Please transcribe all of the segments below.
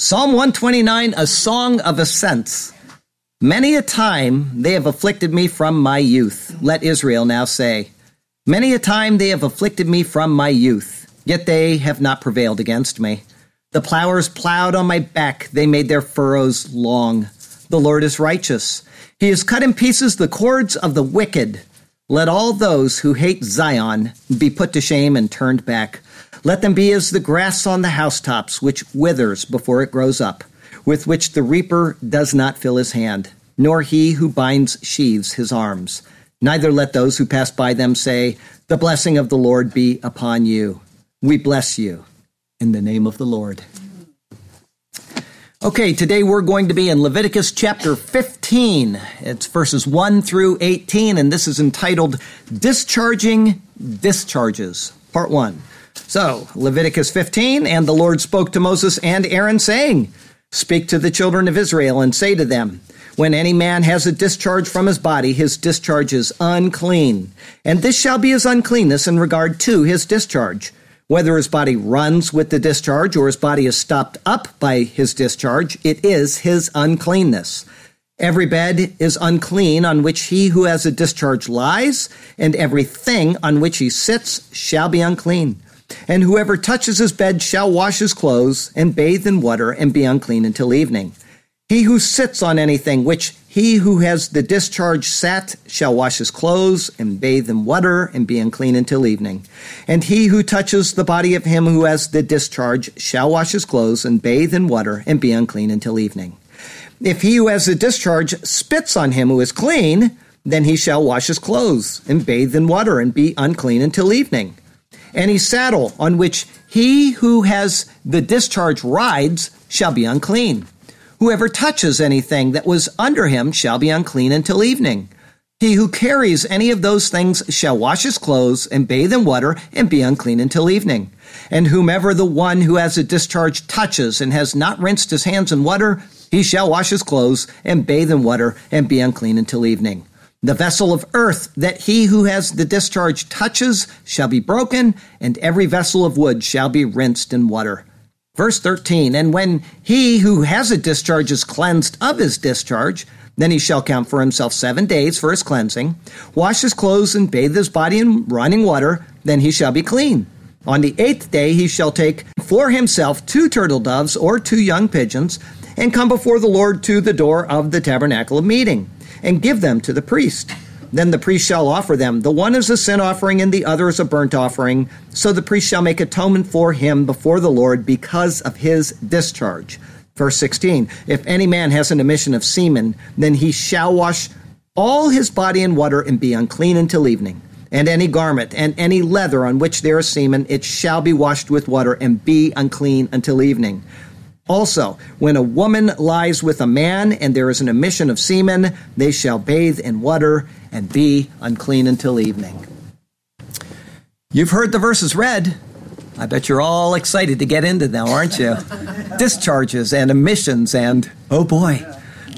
Psalm 129, a song of ascents. Many a time they have afflicted me from my youth. Let Israel now say, Many a time they have afflicted me from my youth, yet they have not prevailed against me. The plowers plowed on my back, they made their furrows long. The Lord is righteous. He has cut in pieces the cords of the wicked. Let all those who hate Zion be put to shame and turned back. Let them be as the grass on the housetops, which withers before it grows up, with which the reaper does not fill his hand, nor he who binds sheaves his arms. Neither let those who pass by them say, The blessing of the Lord be upon you. We bless you in the name of the Lord. Okay, today we're going to be in Leviticus chapter 15. It's verses 1 through 18, and this is entitled Discharging Discharges, Part 1. So, Leviticus 15, and the Lord spoke to Moses and Aaron, saying, Speak to the children of Israel and say to them, When any man has a discharge from his body, his discharge is unclean. And this shall be his uncleanness in regard to his discharge. Whether his body runs with the discharge or his body is stopped up by his discharge, it is his uncleanness. Every bed is unclean on which he who has a discharge lies, and every thing on which he sits shall be unclean. And whoever touches his bed shall wash his clothes and bathe in water and be unclean until evening. He who sits on anything which he who has the discharge sat shall wash his clothes and bathe in water and be unclean until evening. And he who touches the body of him who has the discharge shall wash his clothes and bathe in water and be unclean until evening. If he who has the discharge spits on him who is clean, then he shall wash his clothes and bathe in water and be unclean until evening any saddle on which he who has the discharge rides shall be unclean. Whoever touches anything that was under him shall be unclean until evening. He who carries any of those things shall wash his clothes and bathe in water and be unclean until evening. And whomever the one who has a discharge touches and has not rinsed his hands in water, he shall wash his clothes and bathe in water and be unclean until evening. The vessel of earth that he who has the discharge touches shall be broken, and every vessel of wood shall be rinsed in water. Verse 13, and when he who has a discharge is cleansed of his discharge, then he shall count for himself seven days for his cleansing, wash his clothes and bathe his body in running water, then he shall be clean. On the eighth day he shall take for himself two turtle doves or two young pigeons, and come before the Lord to the door of the tabernacle of meeting and give them to the priest. Then the priest shall offer them. The one is a sin offering, and the other is a burnt offering. So the priest shall make atonement for him before the Lord because of his discharge. Verse 16 If any man has an emission of semen, then he shall wash all his body in water and be unclean until evening. And any garment and any leather on which there is semen, it shall be washed with water and be unclean until evening. Also, when a woman lies with a man and there is an emission of semen, they shall bathe in water and be unclean until evening. You've heard the verses read. I bet you're all excited to get into them, aren't you? Discharges and emissions, and oh boy,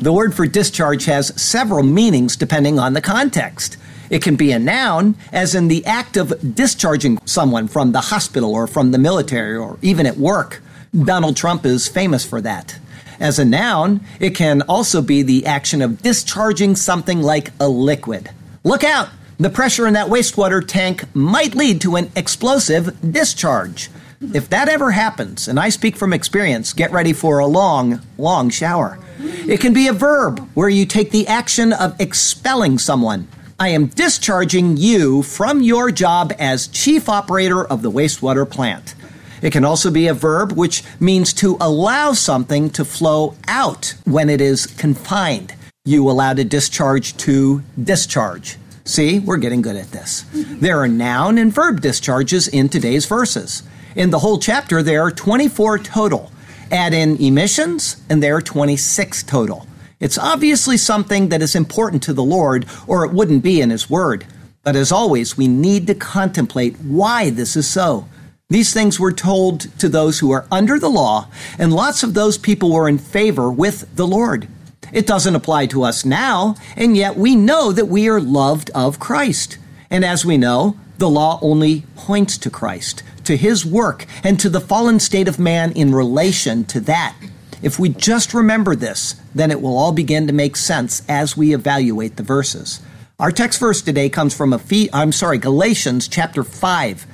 the word for discharge has several meanings depending on the context. It can be a noun, as in the act of discharging someone from the hospital or from the military or even at work. Donald Trump is famous for that. As a noun, it can also be the action of discharging something like a liquid. Look out! The pressure in that wastewater tank might lead to an explosive discharge. If that ever happens, and I speak from experience, get ready for a long, long shower. It can be a verb where you take the action of expelling someone. I am discharging you from your job as chief operator of the wastewater plant. It can also be a verb which means to allow something to flow out when it is confined. You allowed a discharge to discharge. See, we're getting good at this. There are noun and verb discharges in today's verses. In the whole chapter, there are 24 total. Add in emissions, and there are 26 total. It's obviously something that is important to the Lord, or it wouldn't be in His Word. But as always, we need to contemplate why this is so. These things were told to those who are under the law, and lots of those people were in favor with the Lord. It doesn't apply to us now, and yet we know that we are loved of Christ. And as we know, the law only points to Christ, to his work, and to the fallen state of man in relation to that. If we just remember this, then it will all begin to make sense as we evaluate the verses. Our text verse today comes from Ephes- I'm sorry, Galatians chapter 5.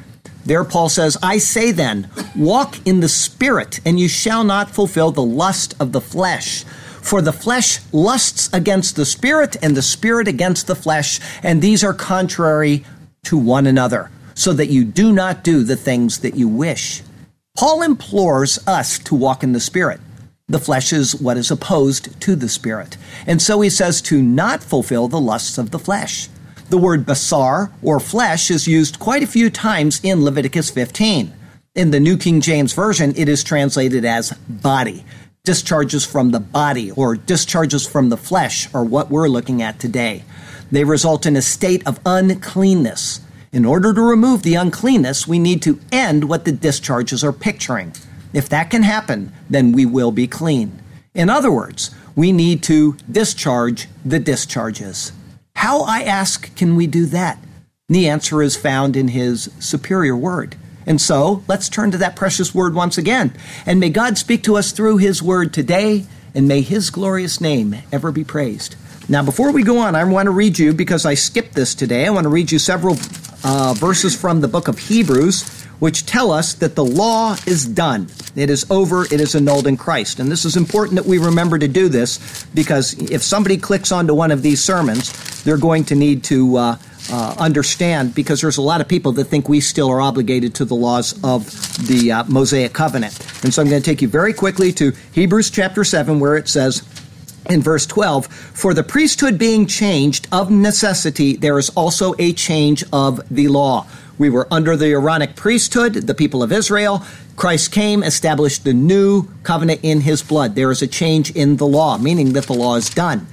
There Paul says, I say then, walk in the spirit, and you shall not fulfill the lust of the flesh. For the flesh lusts against the spirit, and the spirit against the flesh, and these are contrary to one another, so that you do not do the things that you wish. Paul implores us to walk in the spirit. The flesh is what is opposed to the spirit. And so he says to not fulfill the lusts of the flesh. The word basar, or flesh, is used quite a few times in Leviticus 15. In the New King James Version, it is translated as body discharges from the body or discharges from the flesh are what we're looking at today. They result in a state of uncleanness. In order to remove the uncleanness, we need to end what the discharges are picturing. If that can happen, then we will be clean. In other words, we need to discharge the discharges. How, I ask, can we do that? The answer is found in His superior word. And so let's turn to that precious word once again. And may God speak to us through his word today, and may his glorious name ever be praised. Now, before we go on, I want to read you, because I skipped this today, I want to read you several uh, verses from the book of Hebrews, which tell us that the law is done. It is over. It is annulled in Christ. And this is important that we remember to do this because if somebody clicks onto one of these sermons, they're going to need to uh, uh, understand because there's a lot of people that think we still are obligated to the laws of the uh, Mosaic covenant. And so I'm going to take you very quickly to Hebrews chapter 7, where it says, in verse 12, for the priesthood being changed of necessity, there is also a change of the law. We were under the Aaronic priesthood, the people of Israel. Christ came, established the new covenant in his blood. There is a change in the law, meaning that the law is done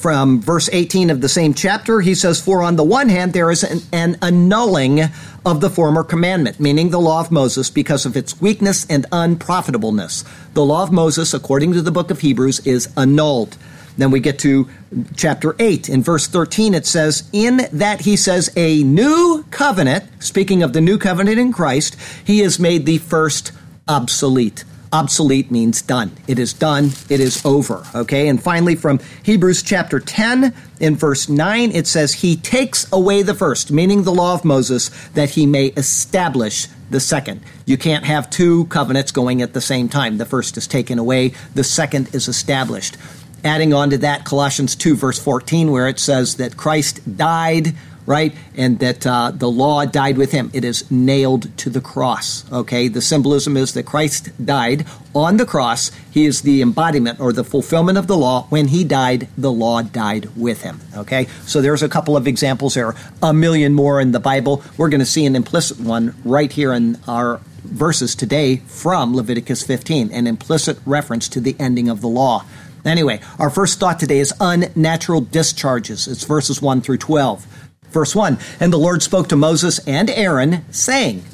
from verse 18 of the same chapter, he says, For on the one hand, there is an, an, annulling of the former commandment, meaning the law of Moses, because of its weakness and unprofitableness. The law of Moses, according to the book of Hebrews, is annulled. Then we get to chapter 8. In verse 13, it says, In that he says, a new covenant, speaking of the new covenant in Christ, he has made the first obsolete. Obsolete means done. It is done. It is over. Okay. And finally, from Hebrews chapter 10, in verse 9, it says, He takes away the first, meaning the law of Moses, that he may establish the second. You can't have two covenants going at the same time. The first is taken away, the second is established. Adding on to that, Colossians 2, verse 14, where it says that Christ died right? And that uh, the law died with him. It is nailed to the cross, okay? The symbolism is that Christ died on the cross. He is the embodiment or the fulfillment of the law. When he died, the law died with him, okay? So there's a couple of examples there, a million more in the Bible. We're going to see an implicit one right here in our verses today from Leviticus 15, an implicit reference to the ending of the law. Anyway, our first thought today is unnatural discharges. It's verses 1 through 12. Verse 1 And the Lord spoke to Moses and Aaron, saying,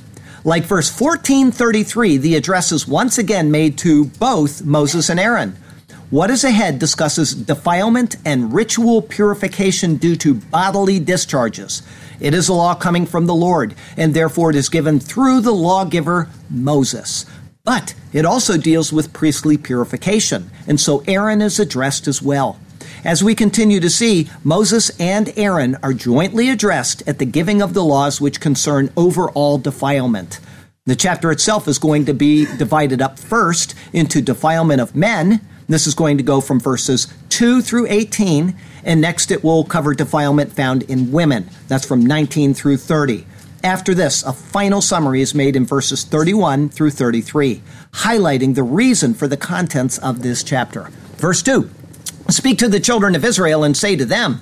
like verse 1433, the address is once again made to both Moses and Aaron. What is ahead discusses defilement and ritual purification due to bodily discharges. It is a law coming from the Lord, and therefore it is given through the lawgiver Moses. But it also deals with priestly purification, and so Aaron is addressed as well. As we continue to see, Moses and Aaron are jointly addressed at the giving of the laws which concern overall defilement. The chapter itself is going to be divided up first into defilement of men. This is going to go from verses 2 through 18, and next it will cover defilement found in women. That's from 19 through 30. After this, a final summary is made in verses 31 through 33, highlighting the reason for the contents of this chapter. Verse 2 Speak to the children of Israel and say to them,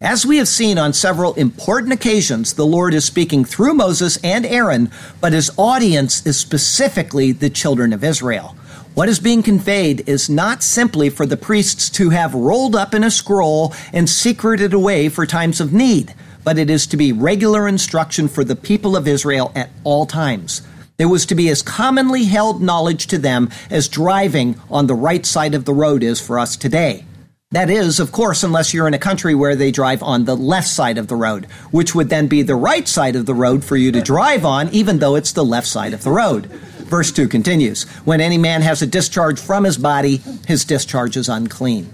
as we have seen on several important occasions, the Lord is speaking through Moses and Aaron, but his audience is specifically the children of Israel. What is being conveyed is not simply for the priests to have rolled up in a scroll and secreted away for times of need, but it is to be regular instruction for the people of Israel at all times. It was to be as commonly held knowledge to them as driving on the right side of the road is for us today. That is, of course, unless you're in a country where they drive on the left side of the road, which would then be the right side of the road for you to drive on, even though it's the left side of the road. Verse 2 continues When any man has a discharge from his body, his discharge is unclean.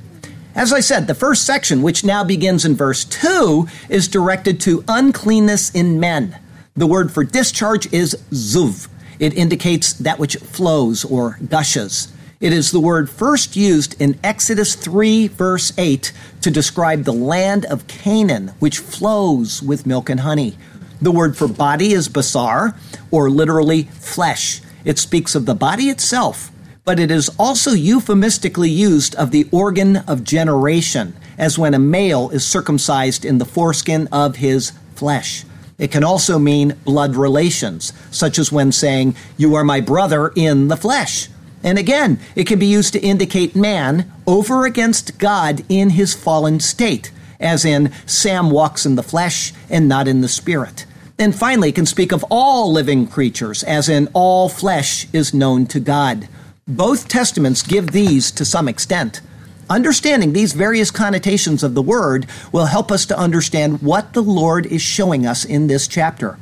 As I said, the first section, which now begins in verse 2, is directed to uncleanness in men. The word for discharge is zuv. It indicates that which flows or gushes. It is the word first used in Exodus 3, verse 8, to describe the land of Canaan, which flows with milk and honey. The word for body is basar, or literally flesh. It speaks of the body itself, but it is also euphemistically used of the organ of generation, as when a male is circumcised in the foreskin of his flesh. It can also mean blood relations, such as when saying, You are my brother in the flesh. And again, it can be used to indicate man over against God in his fallen state, as in Sam walks in the flesh and not in the spirit. And finally, it can speak of all living creatures, as in all flesh is known to God. Both testaments give these to some extent. Understanding these various connotations of the word will help us to understand what the Lord is showing us in this chapter.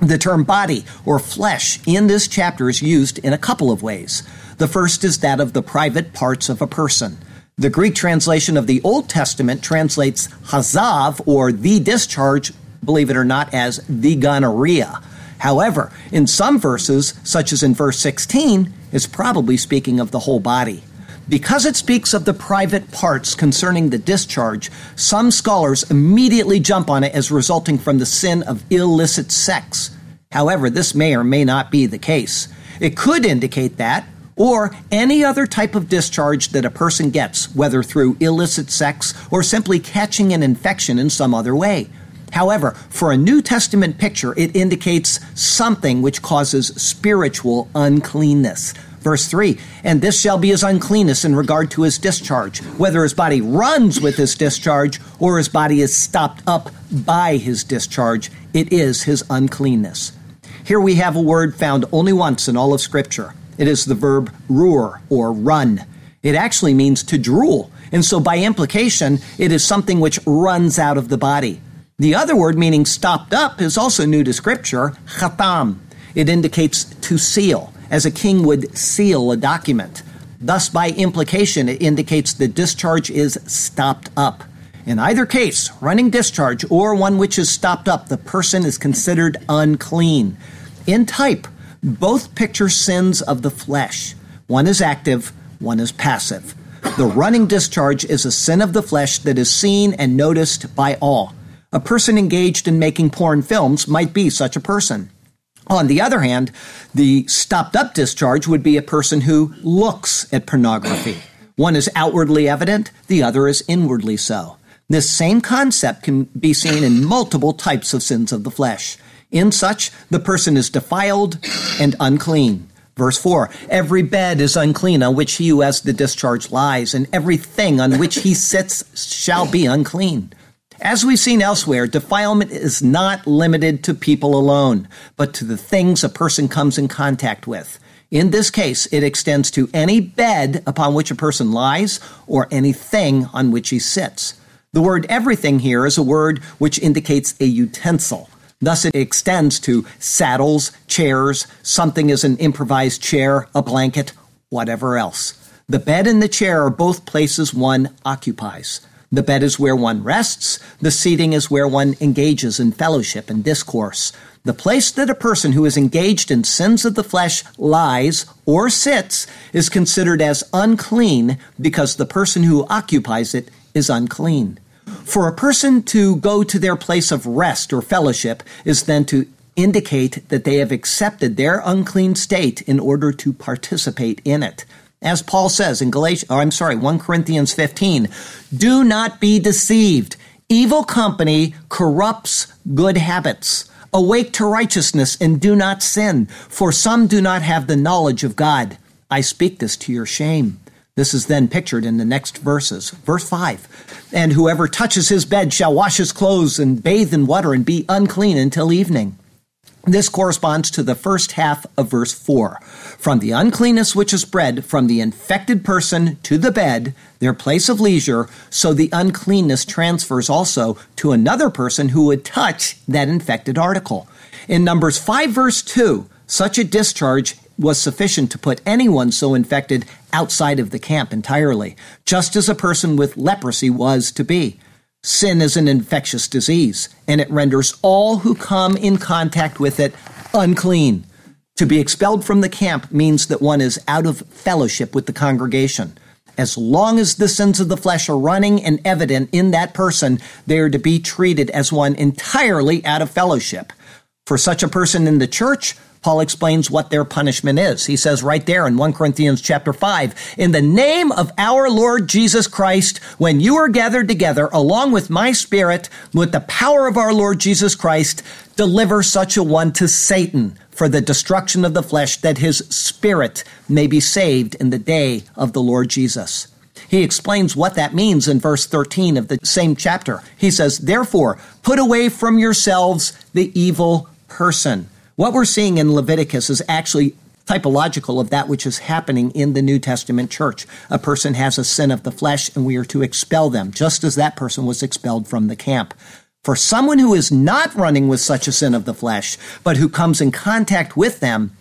The term body or flesh in this chapter is used in a couple of ways. The first is that of the private parts of a person. The Greek translation of the Old Testament translates hazav or the discharge, believe it or not, as the gonorrhea. However, in some verses, such as in verse 16, it's probably speaking of the whole body. Because it speaks of the private parts concerning the discharge, some scholars immediately jump on it as resulting from the sin of illicit sex. However, this may or may not be the case. It could indicate that, or any other type of discharge that a person gets, whether through illicit sex or simply catching an infection in some other way. However, for a New Testament picture, it indicates something which causes spiritual uncleanness. Verse 3 And this shall be his uncleanness in regard to his discharge, whether his body runs with his discharge or his body is stopped up by his discharge, it is his uncleanness. Here we have a word found only once in all of Scripture. It is the verb ruer or run. It actually means to drool, and so by implication, it is something which runs out of the body. The other word meaning stopped up is also new to Scripture, khatam. It indicates to seal, as a king would seal a document. Thus, by implication, it indicates the discharge is stopped up. In either case, running discharge or one which is stopped up, the person is considered unclean. In type, both picture sins of the flesh. One is active, one is passive. The running discharge is a sin of the flesh that is seen and noticed by all. A person engaged in making porn films might be such a person. On the other hand, the stopped up discharge would be a person who looks at pornography. One is outwardly evident, the other is inwardly so. This same concept can be seen in multiple types of sins of the flesh. In such, the person is defiled and unclean. Verse 4 Every bed is unclean on which he who has the discharge lies, and every thing on which he sits shall be unclean. As we've seen elsewhere, defilement is not limited to people alone, but to the things a person comes in contact with. In this case, it extends to any bed upon which a person lies or anything on which he sits. The word everything here is a word which indicates a utensil. Thus, it extends to saddles, chairs, something as an improvised chair, a blanket, whatever else. The bed and the chair are both places one occupies. The bed is where one rests. The seating is where one engages in fellowship and discourse. The place that a person who is engaged in sins of the flesh lies or sits is considered as unclean because the person who occupies it is unclean. For a person to go to their place of rest or fellowship is then to indicate that they have accepted their unclean state in order to participate in it. As Paul says in Galatians, or I'm sorry, 1 Corinthians 15, do not be deceived. Evil company corrupts good habits. Awake to righteousness and do not sin, for some do not have the knowledge of God. I speak this to your shame. This is then pictured in the next verses. Verse 5 And whoever touches his bed shall wash his clothes and bathe in water and be unclean until evening. This corresponds to the first half of verse 4. From the uncleanness which is spread from the infected person to the bed, their place of leisure, so the uncleanness transfers also to another person who would touch that infected article. In Numbers 5, verse 2, such a discharge was sufficient to put anyone so infected outside of the camp entirely, just as a person with leprosy was to be. Sin is an infectious disease, and it renders all who come in contact with it unclean. To be expelled from the camp means that one is out of fellowship with the congregation. As long as the sins of the flesh are running and evident in that person, they are to be treated as one entirely out of fellowship. For such a person in the church, Paul explains what their punishment is. He says right there in 1 Corinthians chapter 5, in the name of our Lord Jesus Christ, when you are gathered together along with my spirit, with the power of our Lord Jesus Christ, deliver such a one to Satan for the destruction of the flesh that his spirit may be saved in the day of the Lord Jesus. He explains what that means in verse 13 of the same chapter. He says, Therefore, put away from yourselves the evil person. What we're seeing in Leviticus is actually typological of that which is happening in the New Testament church. A person has a sin of the flesh and we are to expel them, just as that person was expelled from the camp. For someone who is not running with such a sin of the flesh, but who comes in contact with them,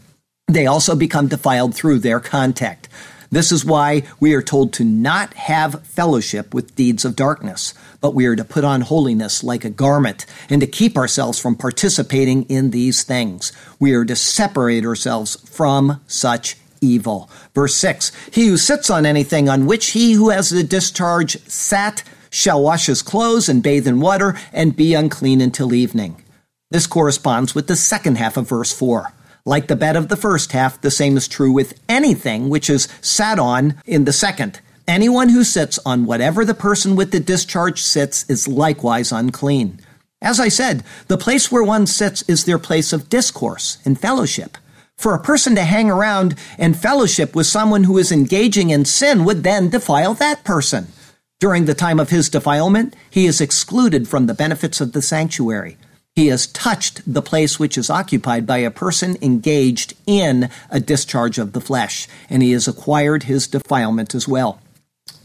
they also become defiled through their contact. This is why we are told to not have fellowship with deeds of darkness, but we are to put on holiness like a garment and to keep ourselves from participating in these things. We are to separate ourselves from such evil. Verse 6 He who sits on anything on which he who has the discharge sat shall wash his clothes and bathe in water and be unclean until evening. This corresponds with the second half of verse 4. Like the bed of the first half, the same is true with anything which is sat on in the second. Anyone who sits on whatever the person with the discharge sits is likewise unclean. As I said, the place where one sits is their place of discourse and fellowship. For a person to hang around and fellowship with someone who is engaging in sin would then defile that person. During the time of his defilement, he is excluded from the benefits of the sanctuary. He has touched the place which is occupied by a person engaged in a discharge of the flesh, and he has acquired his defilement as well.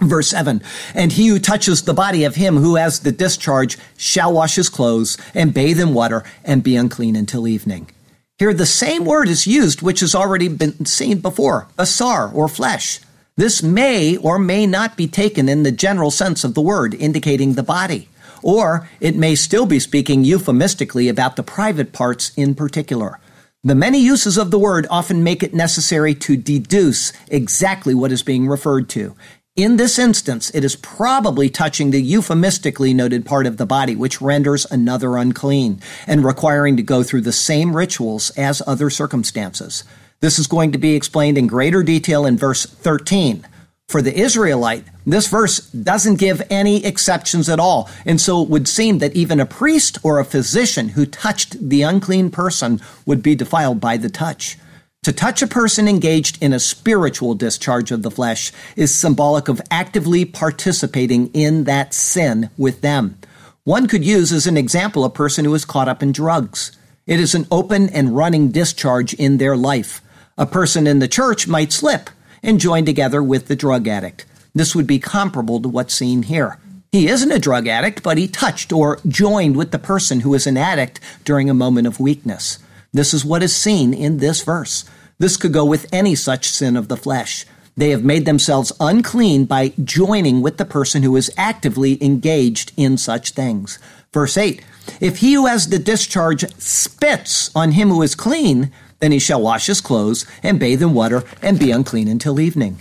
Verse 7 And he who touches the body of him who has the discharge shall wash his clothes and bathe in water and be unclean until evening. Here, the same word is used which has already been seen before, basar or flesh. This may or may not be taken in the general sense of the word, indicating the body or it may still be speaking euphemistically about the private parts in particular. The many uses of the word often make it necessary to deduce exactly what is being referred to. In this instance, it is probably touching the euphemistically noted part of the body, which renders another unclean and requiring to go through the same rituals as other circumstances. This is going to be explained in greater detail in verse 13. For the Israelite, this verse doesn't give any exceptions at all. And so it would seem that even a priest or a physician who touched the unclean person would be defiled by the touch. To touch a person engaged in a spiritual discharge of the flesh is symbolic of actively participating in that sin with them. One could use as an example a person who is caught up in drugs. It is an open and running discharge in their life. A person in the church might slip and join together with the drug addict. This would be comparable to what's seen here. He isn't a drug addict, but he touched or joined with the person who is an addict during a moment of weakness. This is what is seen in this verse. This could go with any such sin of the flesh. They have made themselves unclean by joining with the person who is actively engaged in such things. Verse 8 If he who has the discharge spits on him who is clean, then he shall wash his clothes and bathe in water and be unclean until evening.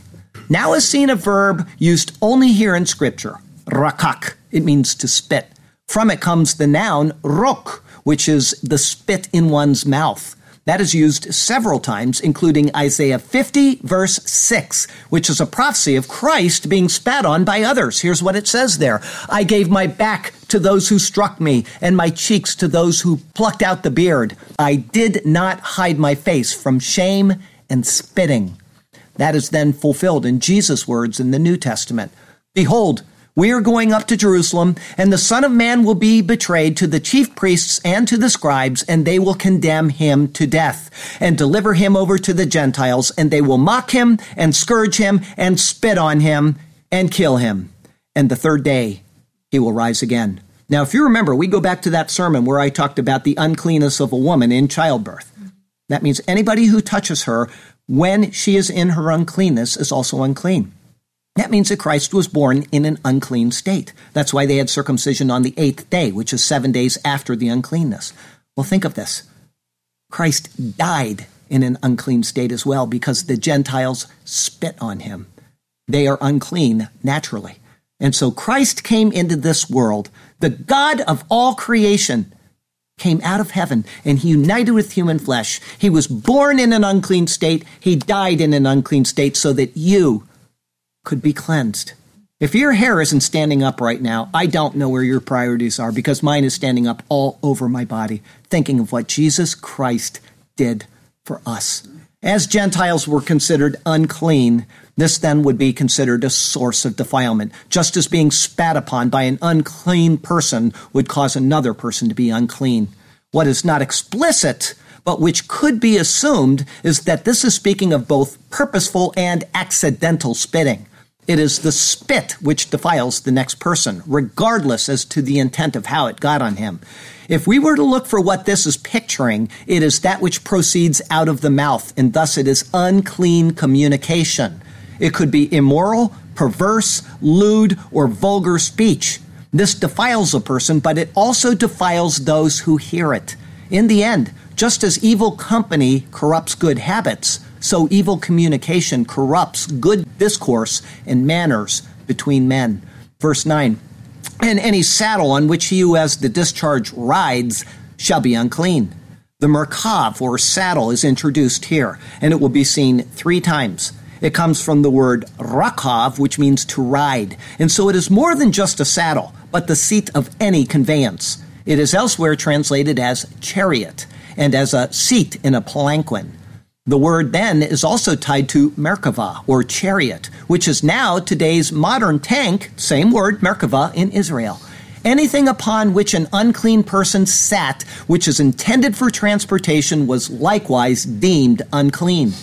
Now is seen a verb used only here in Scripture, rakak. It means to spit. From it comes the noun rok, which is the spit in one's mouth. That is used several times, including Isaiah 50, verse 6, which is a prophecy of Christ being spat on by others. Here's what it says there I gave my back to those who struck me, and my cheeks to those who plucked out the beard. I did not hide my face from shame and spitting. That is then fulfilled in Jesus' words in the New Testament. Behold, we are going up to Jerusalem, and the Son of Man will be betrayed to the chief priests and to the scribes, and they will condemn him to death, and deliver him over to the Gentiles, and they will mock him, and scourge him, and spit on him, and kill him. And the third day he will rise again. Now, if you remember, we go back to that sermon where I talked about the uncleanness of a woman in childbirth. That means anybody who touches her when she is in her uncleanness is also unclean. That means that Christ was born in an unclean state. That's why they had circumcision on the eighth day, which is seven days after the uncleanness. Well, think of this Christ died in an unclean state as well because the Gentiles spit on him. They are unclean naturally. And so Christ came into this world, the God of all creation, came out of heaven and he united with human flesh. He was born in an unclean state. He died in an unclean state so that you could be cleansed. If your hair isn't standing up right now, I don't know where your priorities are because mine is standing up all over my body, thinking of what Jesus Christ did for us. As Gentiles were considered unclean, this then would be considered a source of defilement, just as being spat upon by an unclean person would cause another person to be unclean. What is not explicit but which could be assumed is that this is speaking of both purposeful and accidental spitting. It is the spit which defiles the next person, regardless as to the intent of how it got on him. If we were to look for what this is picturing, it is that which proceeds out of the mouth, and thus it is unclean communication. It could be immoral, perverse, lewd, or vulgar speech. This defiles a person, but it also defiles those who hear it. In the end, just as evil company corrupts good habits, so evil communication corrupts good discourse and manners between men. Verse 9 And any saddle on which he who has the discharge rides shall be unclean. The merkav, or saddle, is introduced here, and it will be seen three times. It comes from the word rakav, which means to ride. And so it is more than just a saddle, but the seat of any conveyance. It is elsewhere translated as chariot and as a seat in a palanquin. The word then is also tied to Merkava, or chariot, which is now today's modern tank, same word, Merkava, in Israel. Anything upon which an unclean person sat, which is intended for transportation, was likewise deemed unclean.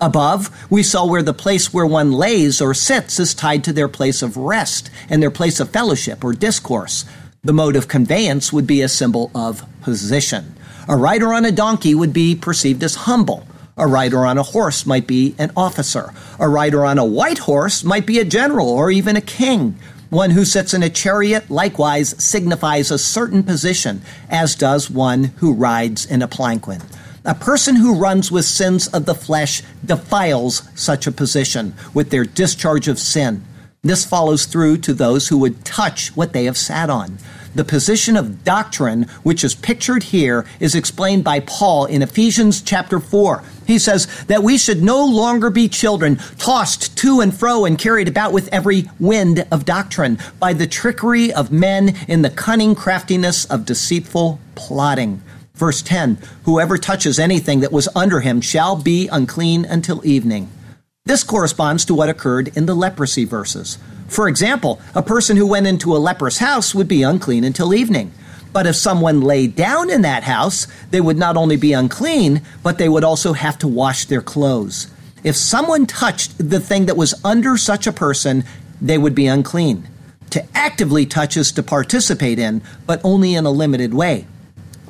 Above, we saw where the place where one lays or sits is tied to their place of rest and their place of fellowship or discourse. The mode of conveyance would be a symbol of position. A rider on a donkey would be perceived as humble. A rider on a horse might be an officer. A rider on a white horse might be a general or even a king. One who sits in a chariot likewise signifies a certain position, as does one who rides in a palanquin. A person who runs with sins of the flesh defiles such a position with their discharge of sin. This follows through to those who would touch what they have sat on. The position of doctrine, which is pictured here, is explained by Paul in Ephesians chapter 4. He says that we should no longer be children, tossed to and fro and carried about with every wind of doctrine, by the trickery of men in the cunning craftiness of deceitful plotting. Verse 10 Whoever touches anything that was under him shall be unclean until evening. This corresponds to what occurred in the leprosy verses. For example, a person who went into a leper's house would be unclean until evening. But if someone lay down in that house, they would not only be unclean, but they would also have to wash their clothes. If someone touched the thing that was under such a person, they would be unclean. To actively touch is to participate in, but only in a limited way.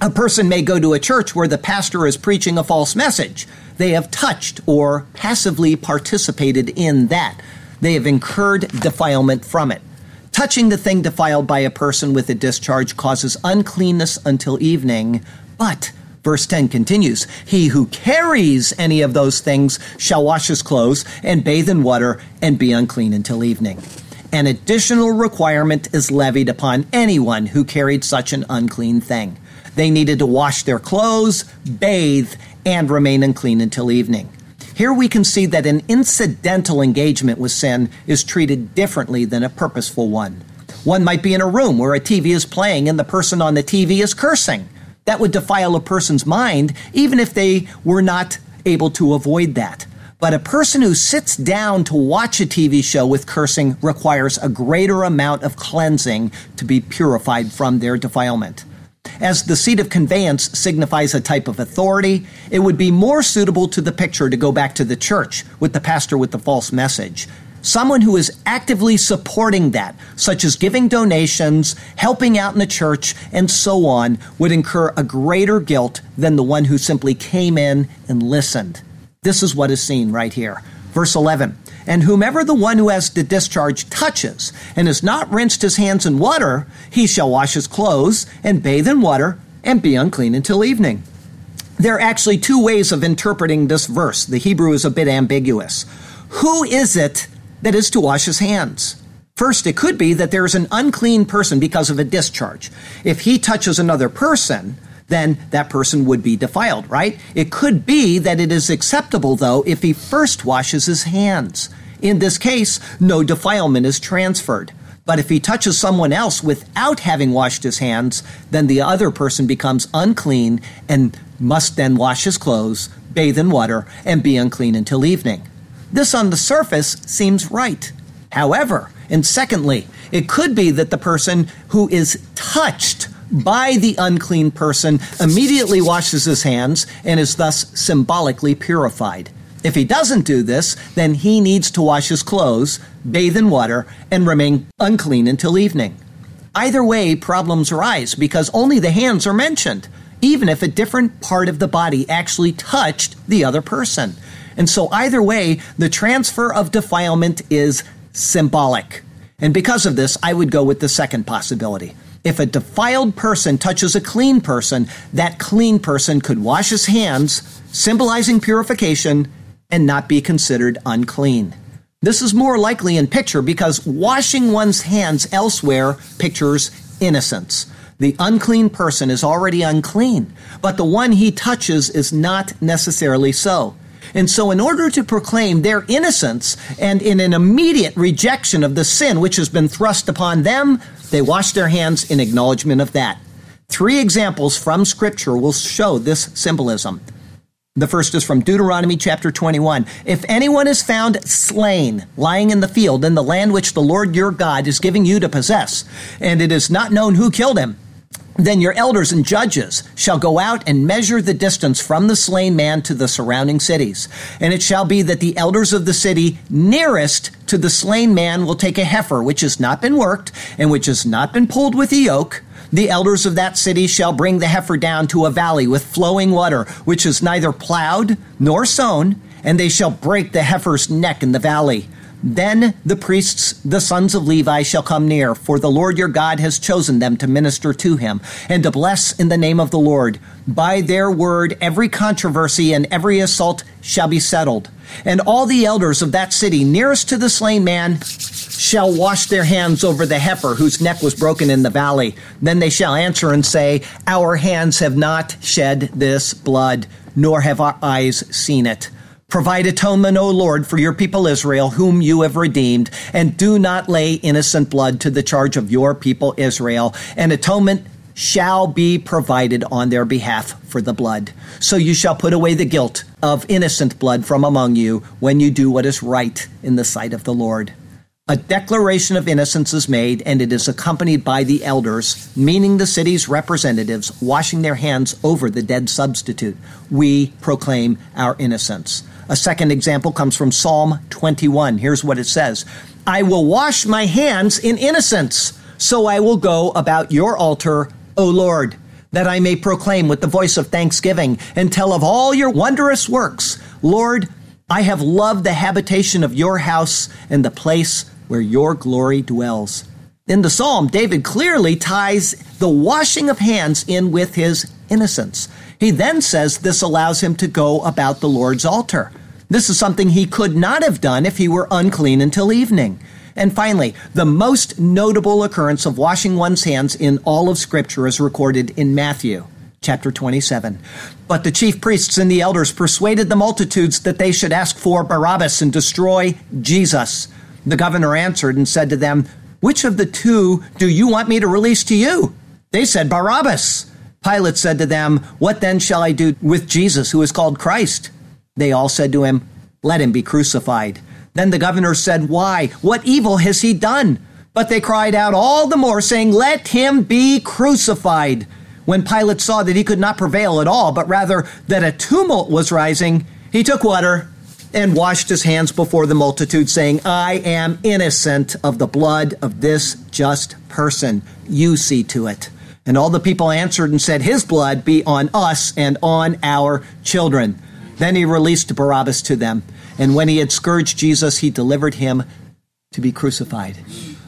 A person may go to a church where the pastor is preaching a false message. They have touched or passively participated in that. They have incurred defilement from it. Touching the thing defiled by a person with a discharge causes uncleanness until evening, but Verse 10 continues, He who carries any of those things shall wash his clothes and bathe in water and be unclean until evening. An additional requirement is levied upon anyone who carried such an unclean thing. They needed to wash their clothes, bathe, and remain unclean until evening. Here we can see that an incidental engagement with sin is treated differently than a purposeful one. One might be in a room where a TV is playing and the person on the TV is cursing. That would defile a person's mind even if they were not able to avoid that. But a person who sits down to watch a TV show with cursing requires a greater amount of cleansing to be purified from their defilement. As the seat of conveyance signifies a type of authority, it would be more suitable to the picture to go back to the church with the pastor with the false message. Someone who is actively supporting that, such as giving donations, helping out in the church, and so on, would incur a greater guilt than the one who simply came in and listened. This is what is seen right here. Verse 11. And whomever the one who has the discharge touches and has not rinsed his hands in water, he shall wash his clothes and bathe in water and be unclean until evening. There are actually two ways of interpreting this verse. The Hebrew is a bit ambiguous. Who is it that is to wash his hands? First, it could be that there is an unclean person because of a discharge. If he touches another person, then that person would be defiled, right? It could be that it is acceptable, though, if he first washes his hands. In this case, no defilement is transferred. But if he touches someone else without having washed his hands, then the other person becomes unclean and must then wash his clothes, bathe in water, and be unclean until evening. This on the surface seems right. However, and secondly, it could be that the person who is touched by the unclean person immediately washes his hands and is thus symbolically purified. If he doesn't do this, then he needs to wash his clothes, bathe in water, and remain unclean until evening. Either way, problems arise because only the hands are mentioned, even if a different part of the body actually touched the other person. And so, either way, the transfer of defilement is symbolic. And because of this, I would go with the second possibility. If a defiled person touches a clean person, that clean person could wash his hands, symbolizing purification, and not be considered unclean. This is more likely in picture because washing one's hands elsewhere pictures innocence. The unclean person is already unclean, but the one he touches is not necessarily so. And so, in order to proclaim their innocence and in an immediate rejection of the sin which has been thrust upon them, they wash their hands in acknowledgement of that. Three examples from Scripture will show this symbolism. The first is from Deuteronomy chapter 21. If anyone is found slain, lying in the field in the land which the Lord your God is giving you to possess, and it is not known who killed him, then your elders and judges shall go out and measure the distance from the slain man to the surrounding cities. And it shall be that the elders of the city nearest to the slain man will take a heifer which has not been worked and which has not been pulled with a yoke. The elders of that city shall bring the heifer down to a valley with flowing water, which is neither plowed nor sown, and they shall break the heifer's neck in the valley. Then the priests, the sons of Levi, shall come near, for the Lord your God has chosen them to minister to him, and to bless in the name of the Lord. By their word, every controversy and every assault shall be settled. And all the elders of that city nearest to the slain man shall wash their hands over the heifer whose neck was broken in the valley. Then they shall answer and say, Our hands have not shed this blood, nor have our eyes seen it. Provide atonement, O Lord, for your people Israel, whom you have redeemed, and do not lay innocent blood to the charge of your people Israel. And atonement shall be provided on their behalf for the blood. So you shall put away the guilt of innocent blood from among you when you do what is right in the sight of the Lord. A declaration of innocence is made, and it is accompanied by the elders, meaning the city's representatives, washing their hands over the dead substitute. We proclaim our innocence. A second example comes from Psalm 21. Here's what it says I will wash my hands in innocence, so I will go about your altar, O Lord, that I may proclaim with the voice of thanksgiving and tell of all your wondrous works. Lord, I have loved the habitation of your house and the place where your glory dwells. In the psalm, David clearly ties the washing of hands in with his innocence. He then says this allows him to go about the Lord's altar. This is something he could not have done if he were unclean until evening. And finally, the most notable occurrence of washing one's hands in all of Scripture is recorded in Matthew chapter 27. But the chief priests and the elders persuaded the multitudes that they should ask for Barabbas and destroy Jesus. The governor answered and said to them, Which of the two do you want me to release to you? They said, Barabbas. Pilate said to them, What then shall I do with Jesus, who is called Christ? They all said to him, Let him be crucified. Then the governor said, Why? What evil has he done? But they cried out all the more, saying, Let him be crucified. When Pilate saw that he could not prevail at all, but rather that a tumult was rising, he took water and washed his hands before the multitude, saying, I am innocent of the blood of this just person. You see to it. And all the people answered and said, His blood be on us and on our children. Then he released Barabbas to them. And when he had scourged Jesus, he delivered him to be crucified.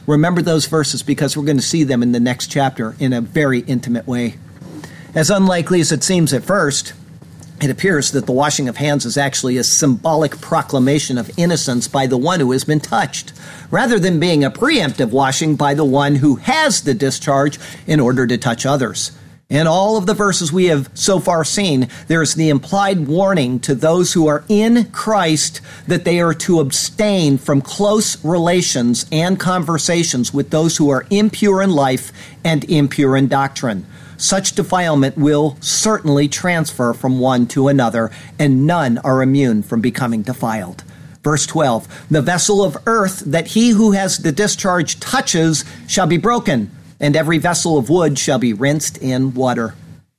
Remember those verses because we're going to see them in the next chapter in a very intimate way. As unlikely as it seems at first, it appears that the washing of hands is actually a symbolic proclamation of innocence by the one who has been touched, rather than being a preemptive washing by the one who has the discharge in order to touch others. In all of the verses we have so far seen, there is the implied warning to those who are in Christ that they are to abstain from close relations and conversations with those who are impure in life and impure in doctrine. Such defilement will certainly transfer from one to another, and none are immune from becoming defiled. Verse 12 The vessel of earth that he who has the discharge touches shall be broken and every vessel of wood shall be rinsed in water.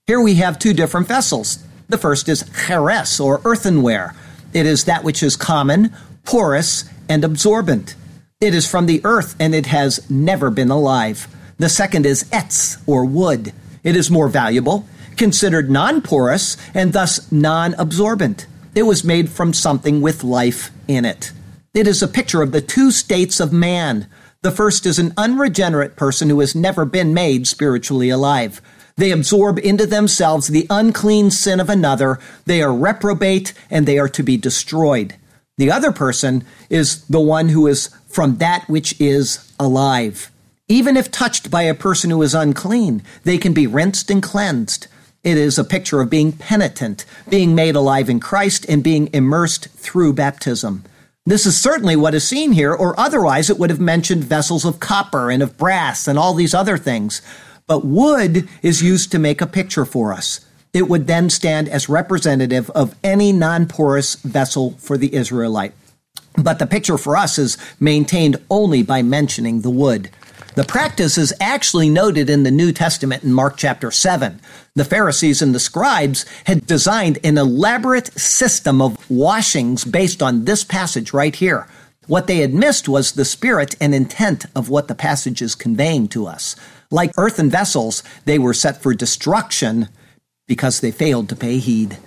Here we have two different vessels. The first is cheres, or earthenware. It is that which is common, porous, and absorbent. It is from the earth and it has never been alive. The second is etz, or wood. It is more valuable, considered non porous, and thus non absorbent. It was made from something with life in it. It is a picture of the two states of man the first is an unregenerate person who has never been made spiritually alive. They absorb into themselves the unclean sin of another. They are reprobate and they are to be destroyed. The other person is the one who is from that which is alive. Even if touched by a person who is unclean, they can be rinsed and cleansed. It is a picture of being penitent, being made alive in Christ, and being immersed through baptism. This is certainly what is seen here, or otherwise it would have mentioned vessels of copper and of brass and all these other things. But wood is used to make a picture for us. It would then stand as representative of any non porous vessel for the Israelite. But the picture for us is maintained only by mentioning the wood. The practice is actually noted in the New Testament in Mark chapter 7. The Pharisees and the scribes had designed an elaborate system of washings based on this passage right here. What they had missed was the spirit and intent of what the passage is conveying to us. Like earthen vessels, they were set for destruction because they failed to pay heed.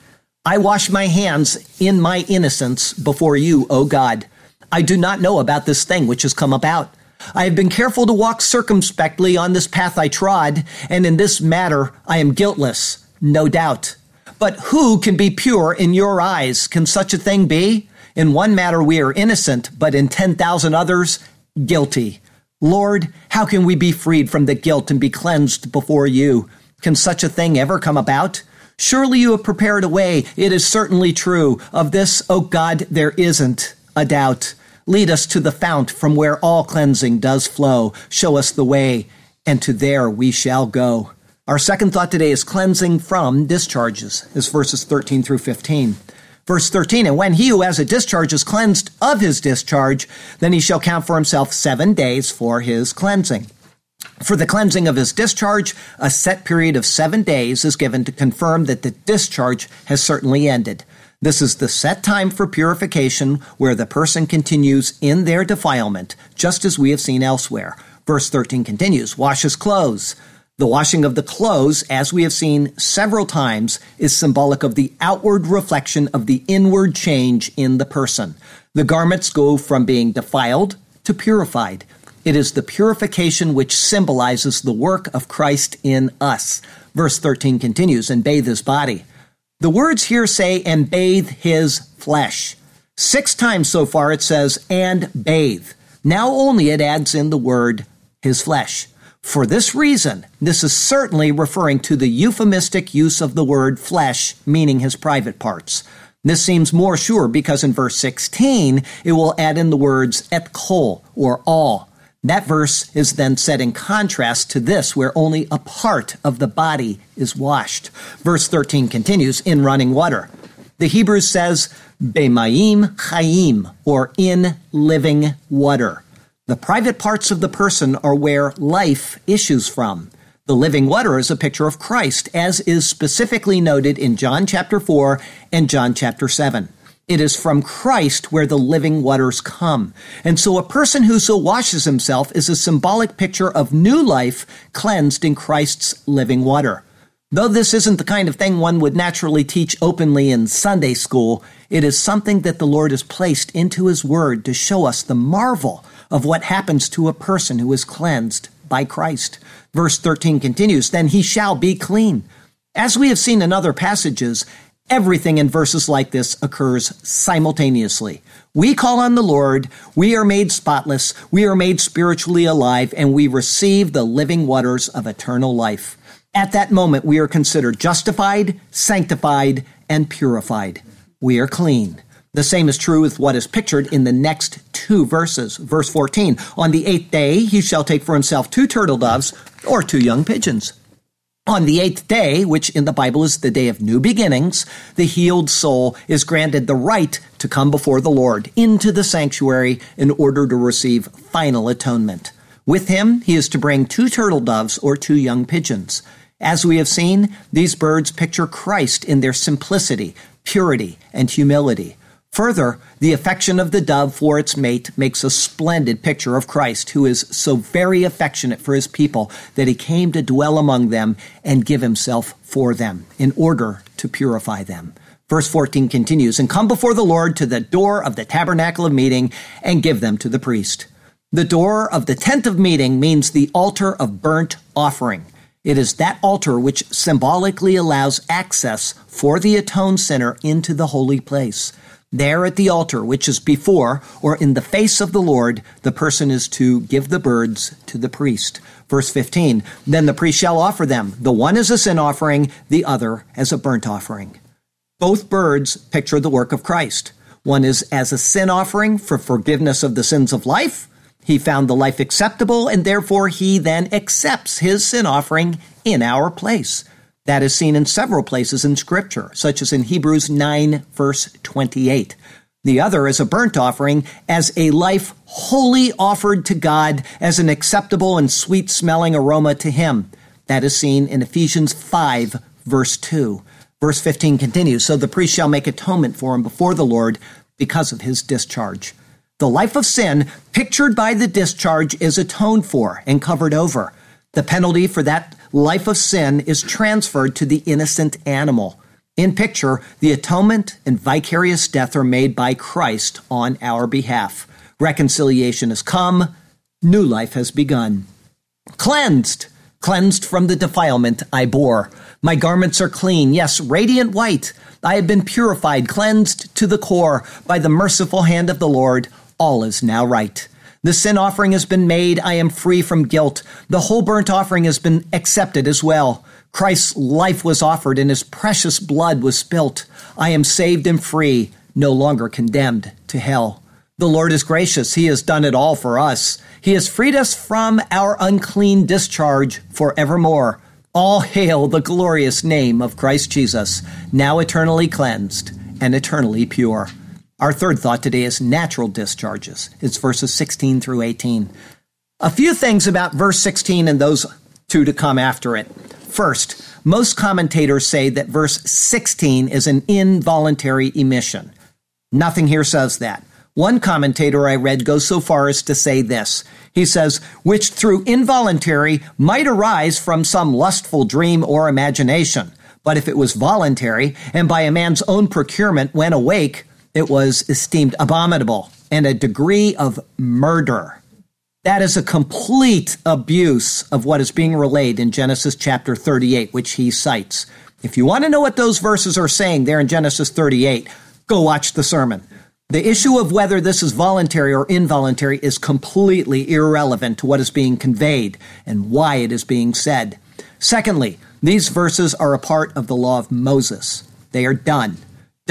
I wash my hands in my innocence before you, O God. I do not know about this thing which has come about. I have been careful to walk circumspectly on this path I trod, and in this matter I am guiltless, no doubt. But who can be pure in your eyes? Can such a thing be? In one matter we are innocent, but in 10,000 others, guilty. Lord, how can we be freed from the guilt and be cleansed before you? Can such a thing ever come about? Surely you have prepared a way. It is certainly true. Of this, O oh God, there isn't a doubt. Lead us to the fount from where all cleansing does flow. Show us the way, and to there we shall go. Our second thought today is cleansing from discharges, is verses 13 through 15. Verse 13, and when he who has a discharge is cleansed of his discharge, then he shall count for himself seven days for his cleansing. For the cleansing of his discharge, a set period of seven days is given to confirm that the discharge has certainly ended. This is the set time for purification where the person continues in their defilement, just as we have seen elsewhere. Verse 13 continues, wash his clothes. The washing of the clothes, as we have seen several times, is symbolic of the outward reflection of the inward change in the person. The garments go from being defiled to purified. It is the purification which symbolizes the work of Christ in us. Verse 13 continues, and bathe his body. The words here say, and bathe his flesh. Six times so far it says, and bathe. Now only it adds in the word, his flesh. For this reason, this is certainly referring to the euphemistic use of the word flesh, meaning his private parts. This seems more sure because in verse 16, it will add in the words et kol, or all. That verse is then set in contrast to this, where only a part of the body is washed. Verse 13 continues in running water. The Hebrew says, Bemayim Chaim, or in living water. The private parts of the person are where life issues from. The living water is a picture of Christ, as is specifically noted in John chapter 4 and John chapter 7. It is from Christ where the living waters come. And so a person who so washes himself is a symbolic picture of new life cleansed in Christ's living water. Though this isn't the kind of thing one would naturally teach openly in Sunday school, it is something that the Lord has placed into His Word to show us the marvel of what happens to a person who is cleansed by Christ. Verse 13 continues, Then he shall be clean. As we have seen in other passages, Everything in verses like this occurs simultaneously. We call on the Lord, we are made spotless, we are made spiritually alive, and we receive the living waters of eternal life. At that moment, we are considered justified, sanctified, and purified. We are clean. The same is true with what is pictured in the next two verses. Verse 14 On the eighth day, he shall take for himself two turtle doves or two young pigeons. On the eighth day, which in the Bible is the day of new beginnings, the healed soul is granted the right to come before the Lord into the sanctuary in order to receive final atonement. With him, he is to bring two turtle doves or two young pigeons. As we have seen, these birds picture Christ in their simplicity, purity, and humility. Further, the affection of the dove for its mate makes a splendid picture of Christ, who is so very affectionate for his people that he came to dwell among them and give himself for them in order to purify them. Verse 14 continues, And come before the Lord to the door of the tabernacle of meeting and give them to the priest. The door of the tent of meeting means the altar of burnt offering. It is that altar which symbolically allows access for the atoned sinner into the holy place. There at the altar, which is before or in the face of the Lord, the person is to give the birds to the priest. Verse 15 Then the priest shall offer them, the one as a sin offering, the other as a burnt offering. Both birds picture the work of Christ. One is as a sin offering for forgiveness of the sins of life. He found the life acceptable, and therefore he then accepts his sin offering in our place. That is seen in several places in Scripture, such as in Hebrews 9, verse 28. The other is a burnt offering as a life wholly offered to God as an acceptable and sweet smelling aroma to Him. That is seen in Ephesians 5, verse 2. Verse 15 continues So the priest shall make atonement for him before the Lord because of his discharge. The life of sin, pictured by the discharge, is atoned for and covered over. The penalty for that life of sin is transferred to the innocent animal. In picture, the atonement and vicarious death are made by Christ on our behalf. Reconciliation has come, new life has begun. Cleansed, cleansed from the defilement I bore. My garments are clean, yes, radiant white. I have been purified, cleansed to the core by the merciful hand of the Lord. All is now right. The sin offering has been made. I am free from guilt. The whole burnt offering has been accepted as well. Christ's life was offered and his precious blood was spilt. I am saved and free, no longer condemned to hell. The Lord is gracious. He has done it all for us. He has freed us from our unclean discharge forevermore. All hail the glorious name of Christ Jesus, now eternally cleansed and eternally pure. Our third thought today is natural discharges. It's verses 16 through 18. A few things about verse 16 and those two to come after it. First, most commentators say that verse 16 is an involuntary emission. Nothing here says that. One commentator I read goes so far as to say this. He says, which through involuntary might arise from some lustful dream or imagination. But if it was voluntary and by a man's own procurement when awake, it was esteemed abominable and a degree of murder. That is a complete abuse of what is being relayed in Genesis chapter 38, which he cites. If you want to know what those verses are saying there in Genesis 38, go watch the sermon. The issue of whether this is voluntary or involuntary is completely irrelevant to what is being conveyed and why it is being said. Secondly, these verses are a part of the law of Moses. They are done.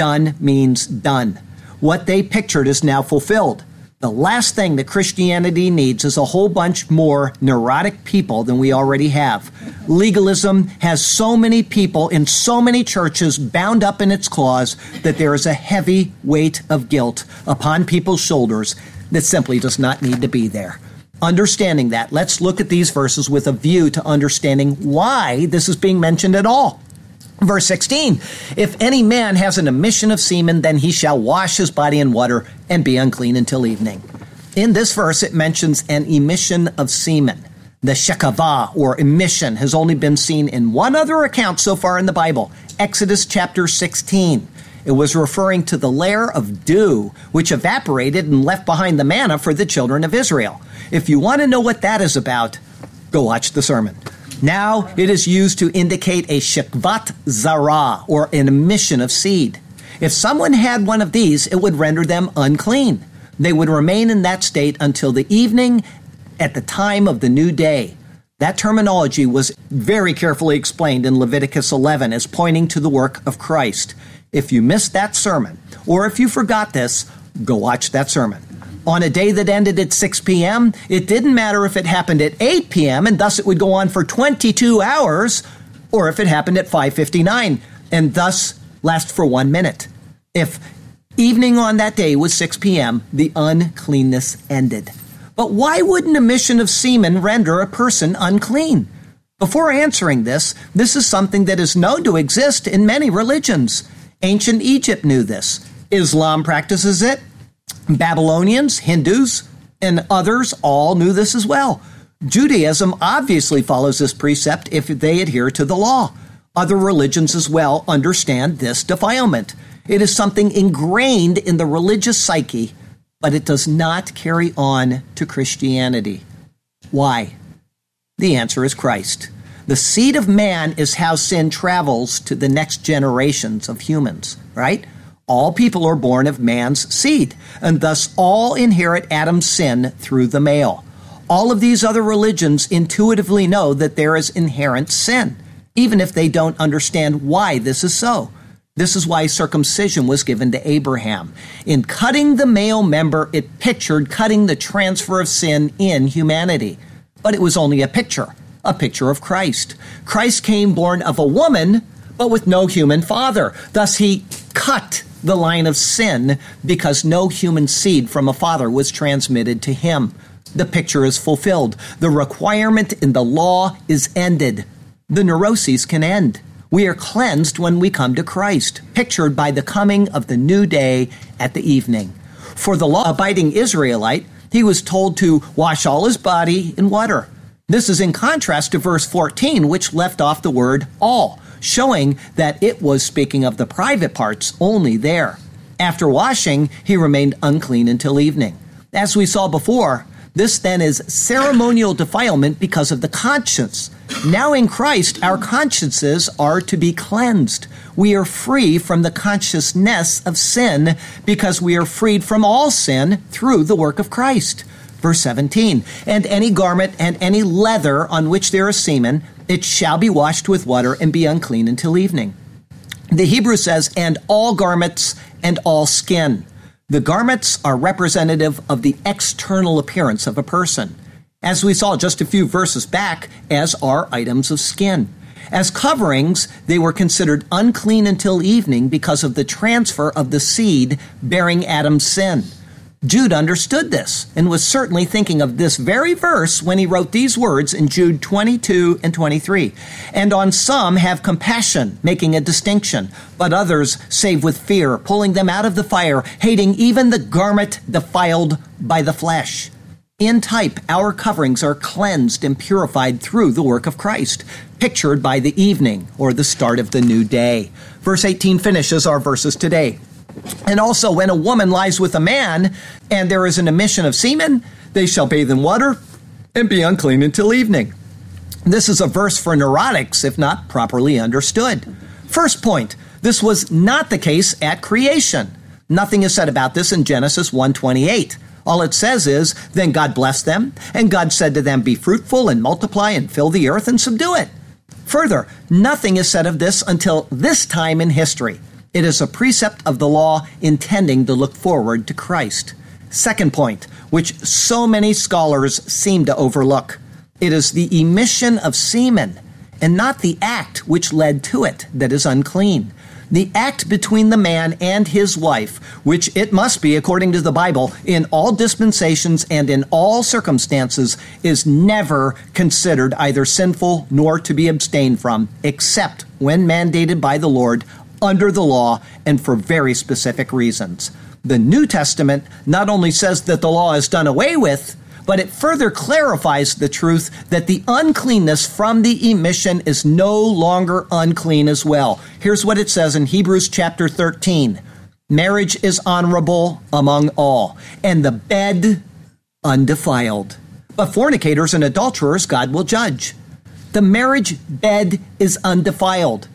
Done means done. What they pictured is now fulfilled. The last thing that Christianity needs is a whole bunch more neurotic people than we already have. Legalism has so many people in so many churches bound up in its claws that there is a heavy weight of guilt upon people's shoulders that simply does not need to be there. Understanding that, let's look at these verses with a view to understanding why this is being mentioned at all. Verse 16 If any man has an emission of semen, then he shall wash his body in water and be unclean until evening. In this verse, it mentions an emission of semen. The shekavah, or emission, has only been seen in one other account so far in the Bible Exodus chapter 16. It was referring to the layer of dew which evaporated and left behind the manna for the children of Israel. If you want to know what that is about, go watch the sermon. Now it is used to indicate a shekvat zara, or an emission of seed. If someone had one of these, it would render them unclean. They would remain in that state until the evening at the time of the new day. That terminology was very carefully explained in Leviticus 11 as pointing to the work of Christ. If you missed that sermon, or if you forgot this, go watch that sermon on a day that ended at 6 p.m., it didn't matter if it happened at 8 p.m. and thus it would go on for 22 hours, or if it happened at 5:59 and thus last for 1 minute. If evening on that day was 6 p.m., the uncleanness ended. But why wouldn't emission of semen render a person unclean? Before answering this, this is something that is known to exist in many religions. Ancient Egypt knew this. Islam practices it. Babylonians, Hindus, and others all knew this as well. Judaism obviously follows this precept if they adhere to the law. Other religions as well understand this defilement. It is something ingrained in the religious psyche, but it does not carry on to Christianity. Why? The answer is Christ. The seed of man is how sin travels to the next generations of humans, right? All people are born of man's seed, and thus all inherit Adam's sin through the male. All of these other religions intuitively know that there is inherent sin, even if they don't understand why this is so. This is why circumcision was given to Abraham. In cutting the male member, it pictured cutting the transfer of sin in humanity. But it was only a picture, a picture of Christ. Christ came born of a woman, but with no human father. Thus, he cut the line of sin because no human seed from a father was transmitted to him. The picture is fulfilled. The requirement in the law is ended. The neuroses can end. We are cleansed when we come to Christ, pictured by the coming of the new day at the evening. For the law abiding Israelite, he was told to wash all his body in water. This is in contrast to verse 14, which left off the word all showing that it was speaking of the private parts only there. After washing, he remained unclean until evening. As we saw before, this then is ceremonial defilement because of the conscience. Now in Christ, our consciences are to be cleansed. We are free from the consciousness of sin because we are freed from all sin through the work of Christ. Verse 17, and any garment and any leather on which there is semen, it shall be washed with water and be unclean until evening. The Hebrew says, and all garments and all skin. The garments are representative of the external appearance of a person, as we saw just a few verses back, as are items of skin. As coverings, they were considered unclean until evening because of the transfer of the seed bearing Adam's sin. Jude understood this and was certainly thinking of this very verse when he wrote these words in Jude 22 and 23. And on some have compassion, making a distinction, but others save with fear, pulling them out of the fire, hating even the garment defiled by the flesh. In type, our coverings are cleansed and purified through the work of Christ, pictured by the evening or the start of the new day. Verse 18 finishes our verses today. And also, when a woman lies with a man and there is an emission of semen, they shall bathe in water and be unclean until evening. This is a verse for neurotics if not properly understood. First point, this was not the case at creation. Nothing is said about this in Genesis 1:28. All it says is, then God blessed them, and God said to them, be fruitful and multiply and fill the earth and subdue it. Further, nothing is said of this until this time in history. It is a precept of the law intending to look forward to Christ. Second point, which so many scholars seem to overlook it is the emission of semen and not the act which led to it that is unclean. The act between the man and his wife, which it must be according to the Bible in all dispensations and in all circumstances, is never considered either sinful nor to be abstained from, except when mandated by the Lord under the law and for very specific reasons. The New Testament not only says that the law is done away with, but it further clarifies the truth that the uncleanness from the emission is no longer unclean as well. Here's what it says in Hebrews chapter 13 Marriage is honorable among all, and the bed undefiled. But fornicators and adulterers God will judge. The marriage bed is undefiled.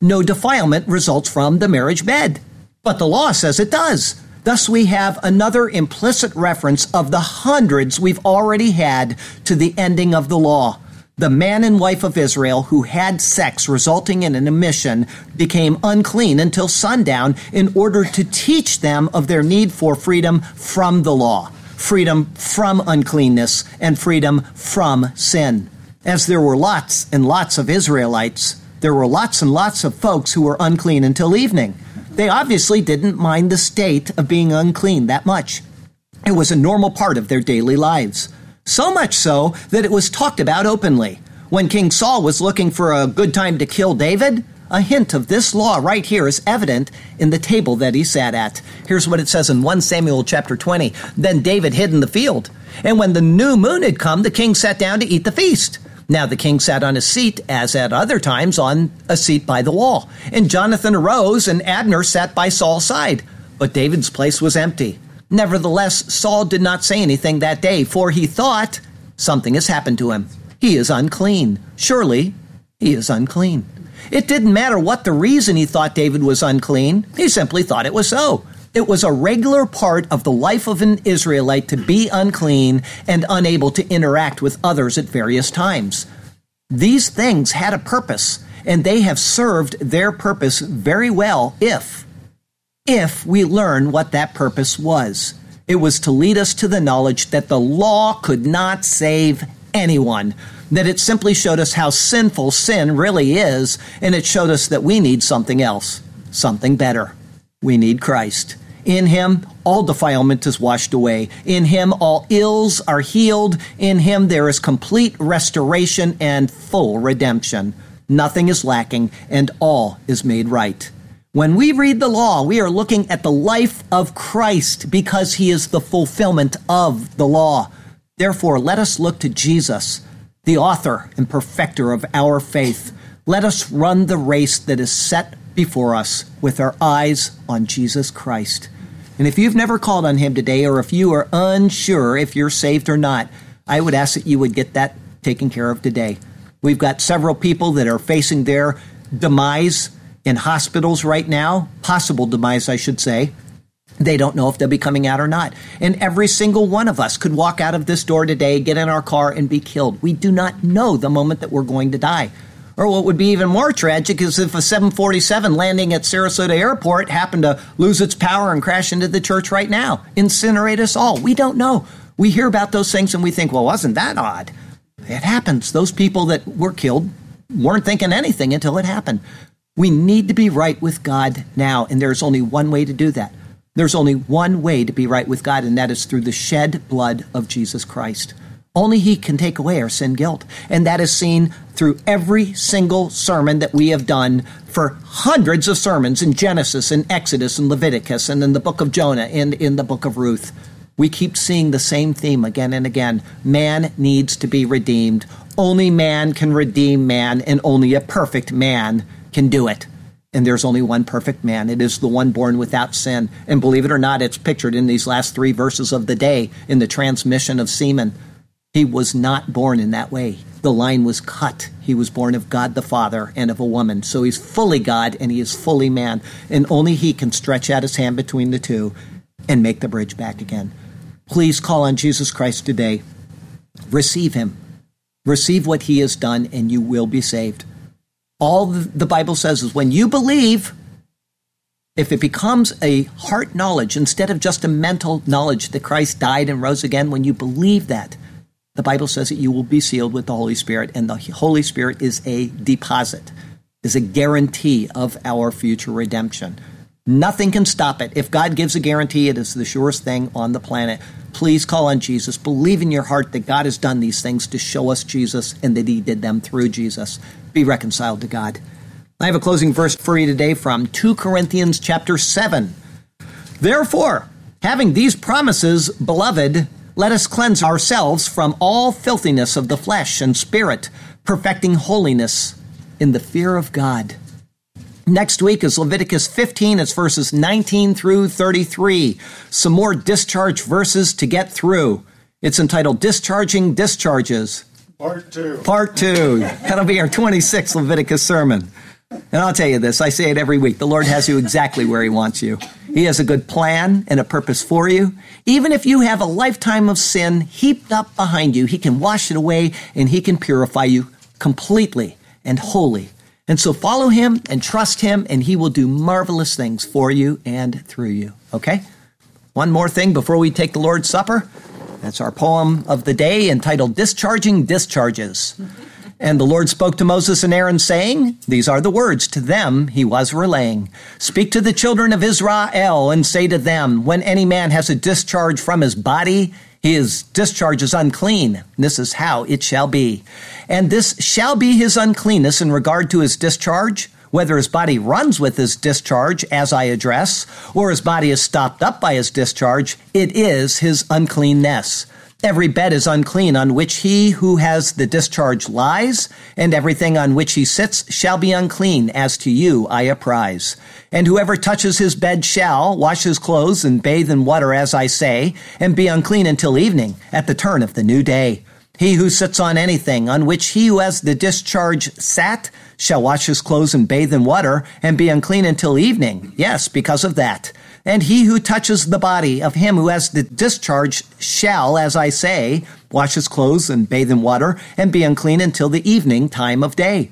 No defilement results from the marriage bed. But the law says it does. Thus, we have another implicit reference of the hundreds we've already had to the ending of the law. The man and wife of Israel who had sex resulting in an emission became unclean until sundown in order to teach them of their need for freedom from the law, freedom from uncleanness, and freedom from sin. As there were lots and lots of Israelites, there were lots and lots of folks who were unclean until evening. They obviously didn't mind the state of being unclean that much. It was a normal part of their daily lives. So much so that it was talked about openly. When King Saul was looking for a good time to kill David, a hint of this law right here is evident in the table that he sat at. Here's what it says in 1 Samuel chapter 20. Then David hid in the field. And when the new moon had come, the king sat down to eat the feast. Now the king sat on a seat, as at other times, on a seat by the wall. And Jonathan arose, and Abner sat by Saul's side. But David's place was empty. Nevertheless, Saul did not say anything that day, for he thought, Something has happened to him. He is unclean. Surely, he is unclean. It didn't matter what the reason he thought David was unclean, he simply thought it was so. It was a regular part of the life of an Israelite to be unclean and unable to interact with others at various times. These things had a purpose, and they have served their purpose very well if, if we learn what that purpose was. It was to lead us to the knowledge that the law could not save anyone, that it simply showed us how sinful sin really is, and it showed us that we need something else, something better. We need Christ. In him, all defilement is washed away. In him, all ills are healed. In him, there is complete restoration and full redemption. Nothing is lacking, and all is made right. When we read the law, we are looking at the life of Christ because he is the fulfillment of the law. Therefore, let us look to Jesus, the author and perfecter of our faith. Let us run the race that is set before us with our eyes on Jesus Christ. And if you've never called on him today, or if you are unsure if you're saved or not, I would ask that you would get that taken care of today. We've got several people that are facing their demise in hospitals right now, possible demise, I should say. They don't know if they'll be coming out or not. And every single one of us could walk out of this door today, get in our car, and be killed. We do not know the moment that we're going to die. Or what would be even more tragic is if a 747 landing at Sarasota Airport happened to lose its power and crash into the church right now, incinerate us all. We don't know. We hear about those things and we think, well, wasn't that odd? It happens. Those people that were killed weren't thinking anything until it happened. We need to be right with God now, and there's only one way to do that. There's only one way to be right with God, and that is through the shed blood of Jesus Christ. Only He can take away our sin guilt. And that is seen through every single sermon that we have done for hundreds of sermons in Genesis and Exodus and Leviticus and in the book of Jonah and in the book of Ruth. We keep seeing the same theme again and again. Man needs to be redeemed. Only man can redeem man, and only a perfect man can do it. And there's only one perfect man. It is the one born without sin. And believe it or not, it's pictured in these last three verses of the day in the transmission of semen. He was not born in that way. The line was cut. He was born of God the Father and of a woman. So he's fully God and he is fully man. And only he can stretch out his hand between the two and make the bridge back again. Please call on Jesus Christ today. Receive him. Receive what he has done, and you will be saved. All the Bible says is when you believe, if it becomes a heart knowledge instead of just a mental knowledge that Christ died and rose again, when you believe that, the Bible says that you will be sealed with the Holy Spirit, and the Holy Spirit is a deposit, is a guarantee of our future redemption. Nothing can stop it. If God gives a guarantee, it is the surest thing on the planet. Please call on Jesus. Believe in your heart that God has done these things to show us Jesus and that He did them through Jesus. Be reconciled to God. I have a closing verse for you today from 2 Corinthians chapter 7. Therefore, having these promises, beloved, let us cleanse ourselves from all filthiness of the flesh and spirit, perfecting holiness in the fear of God. Next week is Leviticus 15. It's verses 19 through 33. Some more discharge verses to get through. It's entitled Discharging Discharges. Part two. Part two. That'll be our 26th Leviticus sermon. And I'll tell you this, I say it every week. The Lord has you exactly where He wants you. He has a good plan and a purpose for you. Even if you have a lifetime of sin heaped up behind you, He can wash it away and He can purify you completely and wholly. And so follow Him and trust Him, and He will do marvelous things for you and through you. Okay? One more thing before we take the Lord's Supper. That's our poem of the day entitled Discharging Discharges. And the Lord spoke to Moses and Aaron, saying, These are the words to them he was relaying. Speak to the children of Israel and say to them, When any man has a discharge from his body, his discharge is unclean. This is how it shall be. And this shall be his uncleanness in regard to his discharge, whether his body runs with his discharge, as I address, or his body is stopped up by his discharge, it is his uncleanness. Every bed is unclean on which he who has the discharge lies, and everything on which he sits shall be unclean, as to you I apprise. And whoever touches his bed shall wash his clothes and bathe in water, as I say, and be unclean until evening, at the turn of the new day. He who sits on anything on which he who has the discharge sat shall wash his clothes and bathe in water, and be unclean until evening. Yes, because of that. And he who touches the body of him who has the discharge shall, as I say, wash his clothes and bathe in water, and be unclean until the evening time of day.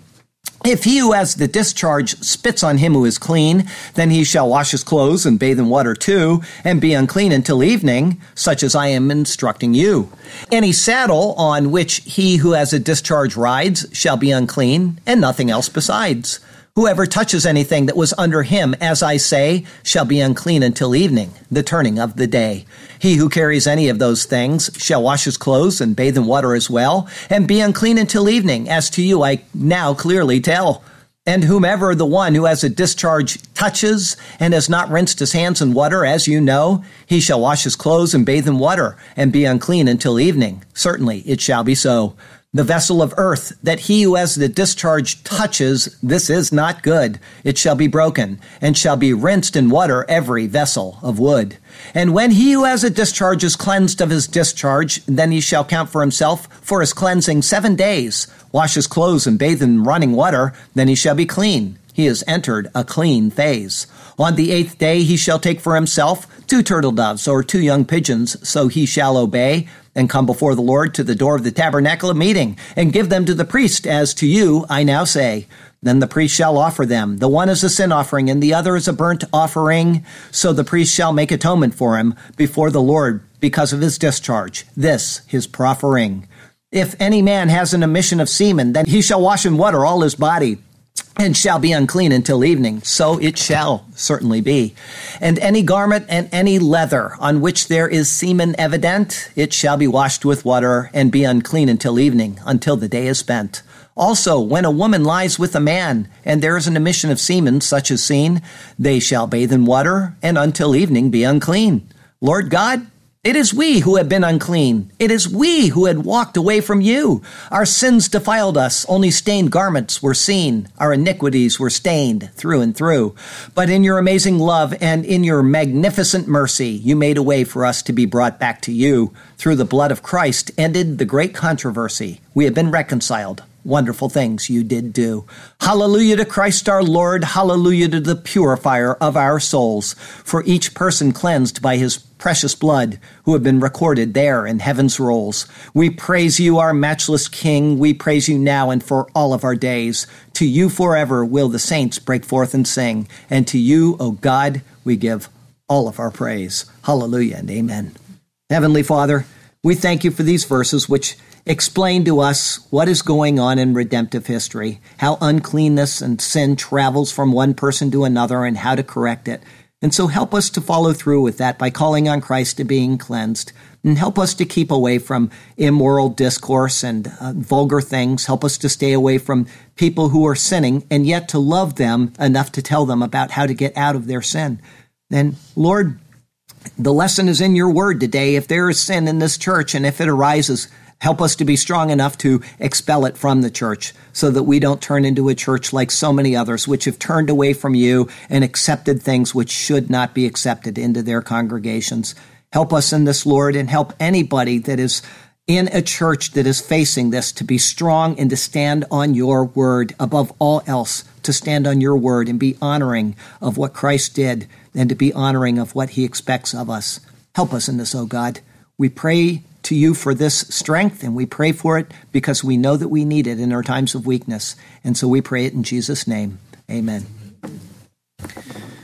If he who has the discharge spits on him who is clean, then he shall wash his clothes and bathe in water too, and be unclean until evening, such as I am instructing you. Any saddle on which he who has a discharge rides shall be unclean, and nothing else besides. Whoever touches anything that was under him, as I say, shall be unclean until evening, the turning of the day. He who carries any of those things shall wash his clothes and bathe in water as well, and be unclean until evening. As to you, I now clearly tell. And whomever the one who has a discharge touches and has not rinsed his hands in water, as you know, he shall wash his clothes and bathe in water, and be unclean until evening. Certainly it shall be so the vessel of earth, that he who has the discharge touches, this is not good. It shall be broken, and shall be rinsed in water every vessel of wood. And when he who has a discharge is cleansed of his discharge, then he shall count for himself for his cleansing seven days, wash his clothes and bathe in running water, then he shall be clean. He has entered a clean phase. On the eighth day he shall take for himself two turtle doves or two young pigeons, so he shall obey and come before the Lord to the door of the tabernacle of meeting, and give them to the priest, as to you I now say. Then the priest shall offer them. The one is a sin offering, and the other is a burnt offering. So the priest shall make atonement for him before the Lord because of his discharge. This his proffering. If any man has an emission of semen, then he shall wash in water all his body and shall be unclean until evening. So it shall certainly be. And any garment and any leather on which there is semen evident, it shall be washed with water and be unclean until evening, until the day is spent. Also, when a woman lies with a man, and there is an emission of semen such as seen, they shall bathe in water, and until evening be unclean. Lord God, it is we who have been unclean. It is we who had walked away from you. Our sins defiled us. Only stained garments were seen. Our iniquities were stained through and through. But in your amazing love and in your magnificent mercy, you made a way for us to be brought back to you. Through the blood of Christ ended the great controversy. We have been reconciled wonderful things you did do. Hallelujah to Christ our Lord. Hallelujah to the purifier of our souls. For each person cleansed by his precious blood who have been recorded there in heaven's rolls. We praise you, our matchless King. We praise you now and for all of our days. To you forever will the saints break forth and sing. And to you, O God, we give all of our praise. Hallelujah and amen. Heavenly Father, we thank you for these verses which explain to us what is going on in redemptive history, how uncleanness and sin travels from one person to another, and how to correct it. And so help us to follow through with that by calling on Christ to being cleansed. And help us to keep away from immoral discourse and uh, vulgar things. Help us to stay away from people who are sinning and yet to love them enough to tell them about how to get out of their sin. And Lord, the lesson is in your word today. If there is sin in this church and if it arises, help us to be strong enough to expel it from the church so that we don't turn into a church like so many others, which have turned away from you and accepted things which should not be accepted into their congregations. Help us in this, Lord, and help anybody that is in a church that is facing this to be strong and to stand on your word above all else, to stand on your word and be honoring of what Christ did and to be honoring of what he expects of us. Help us in this, O oh God. We pray to you for this strength, and we pray for it because we know that we need it in our times of weakness. And so we pray it in Jesus' name. Amen. Amen.